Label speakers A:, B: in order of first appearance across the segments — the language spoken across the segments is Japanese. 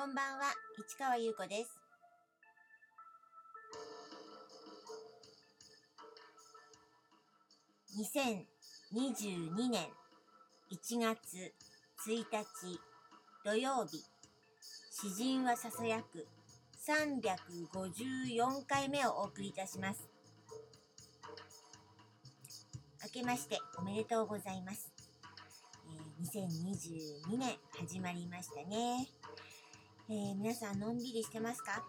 A: こんばんは、市川優子です。2022年1月1日土曜日、詩人はささやく354回目をお送りいたします。明けましておめでとうございます。えー2022年始まりましたね。えー皆さんのんびりしてますか？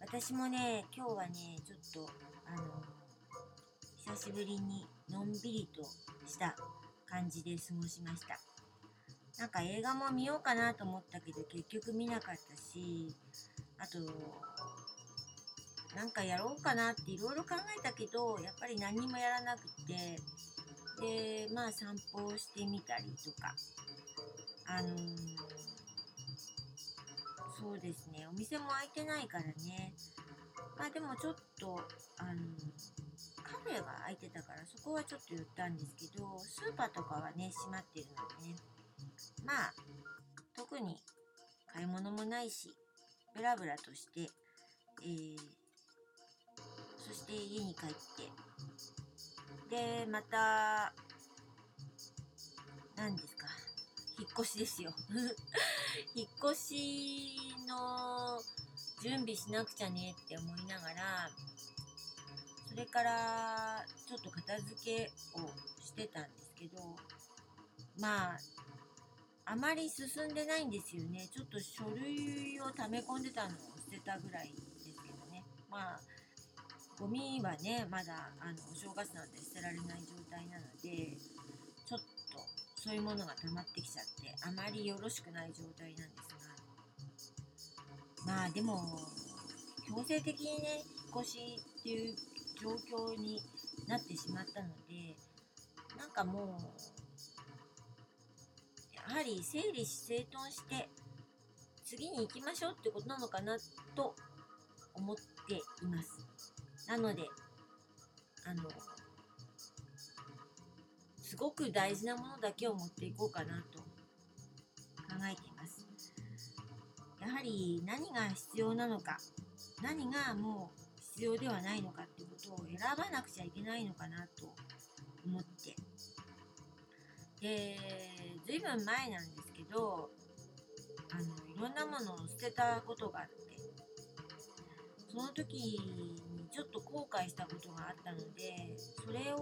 A: 私もね、今日はね、ちょっと、あの久しぶりにのんびりとした感じで過ごしました。なんか映画も見ようかなと思ったけど、結局見なかったし、あと、なんかやろうかなっていろいろ考えたけど、やっぱり何もやらなくて、で、まあ散歩をしてみたりとか、あのーそうですね、お店も開いてないからね、まあでもちょっと、あのカフェが開いてたからそこはちょっと寄ったんですけど、スーパーとかはね、閉まってるのでね、まあ、特に買い物もないし、ブラブラとして、えー、そして家に帰って、で、また、何ですか、引っ越しですよ。引っ越しの準備しなくちゃねって思いながら、それからちょっと片付けをしてたんですけど、まあ、あまり進んでないんですよね。ちょっと書類を溜め込んでたのを捨てたぐらいですけどね。まあ、ゴミはね、まだあのお正月なんで捨てられない状態なので、ちょっとそういうものが溜まってきちゃって、あまりよろしくない状態なんですが、まあでも、強制的にね、引っ越しっていう状況になってしまったので、なんかもう、やはり整理し整頓して、次に行きましょうってことなのかなと思っています。なので、あの、すごく大事なものだけを持っていこうかなと考えています。やはり何が必要なのか、何がもう必要ではないのかっていうことを選ばなくちゃいけないのかなと思って。で、ずいぶん前なんですけど、あの、いろんなものを捨てたことがあって、その時にちょっと後悔したことがあったので、それ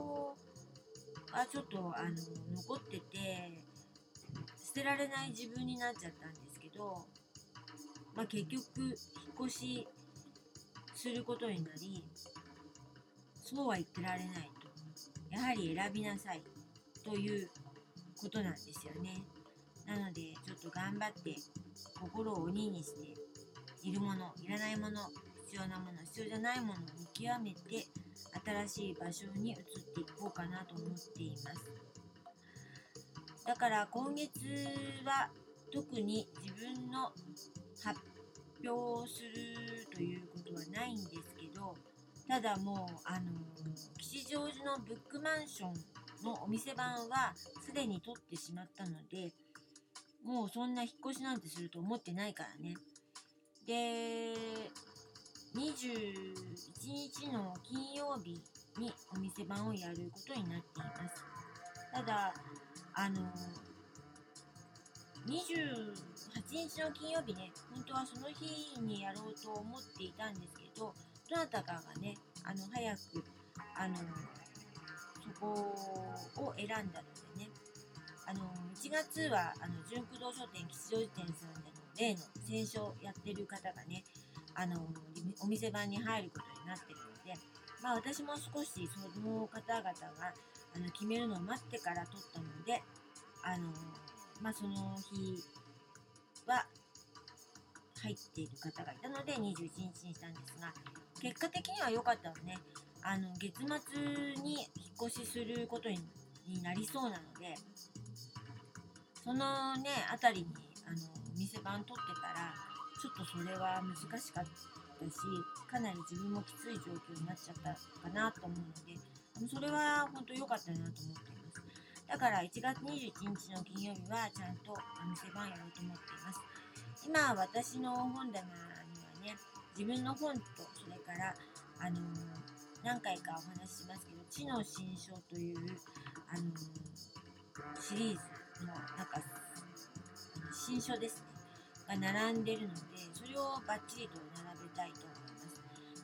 A: を、がちょっとあの残ってて、捨てられない自分になっちゃったんですけど、まあ、結局、引っ越しすることになり、そうは言ってられないと。やはり選びなさいということなんですよね。なので、ちょっと頑張って心を鬼にして、いるもの、いらないもの、必要なもの、必要じゃないものを見極めて、新しい場所に移っていこうかなと思っています。だから今月は特に自分の発表をするということはないんですけど、ただもう、あの吉祥寺のブックマンションのお店番はすでに取ってしまったので、もうそんな引っ越しなんてすると思ってないからね。で、21日の金曜日にお店番をやることになっています。ただ、あの28日の金曜日ね、本当はその日にやろうと思っていたんですけど、どなたかがね、あの、早く、あの、そこを選んだのでね、あの、1月は、あの、純駆動書店吉祥寺店さんでの例の選書やってる方がね、あの、お店番に入ることになってるので、まあ私も少しその方々があの決めるのを待ってから取ったので、あの、まあその日は入っている方がいたので21日にしたんですが、結果的には良かったのね。あの、月末に引っ越しすることになりそうなので、そのね、あたりに、あの、店番取ってたら、ちょっとそれは難しかったし、かなり自分もきつい状況になっちゃったかなと思うので、それは本当良かったなと思っています。だから1月21日の金曜日はちゃんとお店番やろうと思っています。今私の本棚にはね自分の本とそれからあのー何回かお話ししますけど「知の新書」という、あのーシリーズのなんか新書ですねが並んでるのでそれをバッチリと並べたいと思います。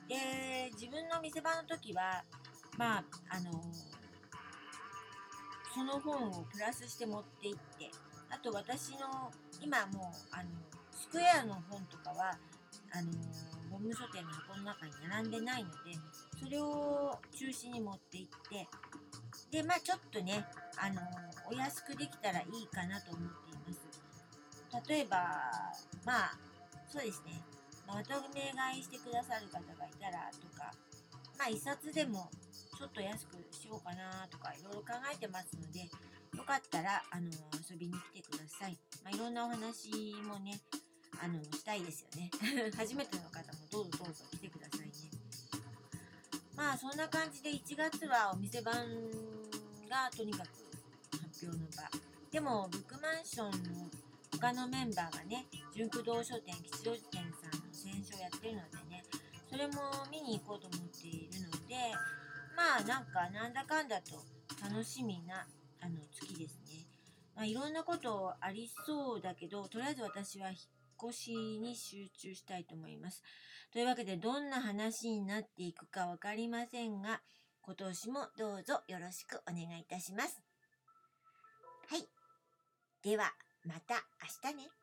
A: で自分の店番の時はまああのその本をプラスして持って行ってあと私の今もうあのスクエアの本とかはあの文務書店の箱の中に並んでないのでそれを中心に持って行ってでまあちょっとねあのお安くできたらいいかなと思っています例えばまあそうですね。まとめ買いしてくださる方がいたらとかまあ一冊でもちょっと安くしようかなとかいろいろ考えてますのでよかったらあの遊びに来てください、まあ、いろんなお話もねあのしたいですよね。初めての方もどうぞどうぞ来てくださいね。まあそんな感じで1月はお店番がとにかく発表の場。でもブックマンションの他のメンバーがね純駆動書店吉祥寺店さんの選書をやってるのでねそれも見に行こうと思っているのでまあなんかなんだかんだと楽しみなあの月ですね。まあ、いろんなことありそうだけどとりあえず私は引っ越しに集中したいと思います。というわけでどんな話になっていくか分かりませんが今年もどうぞよろしくお願いいたします。はい。ではまた明日ね。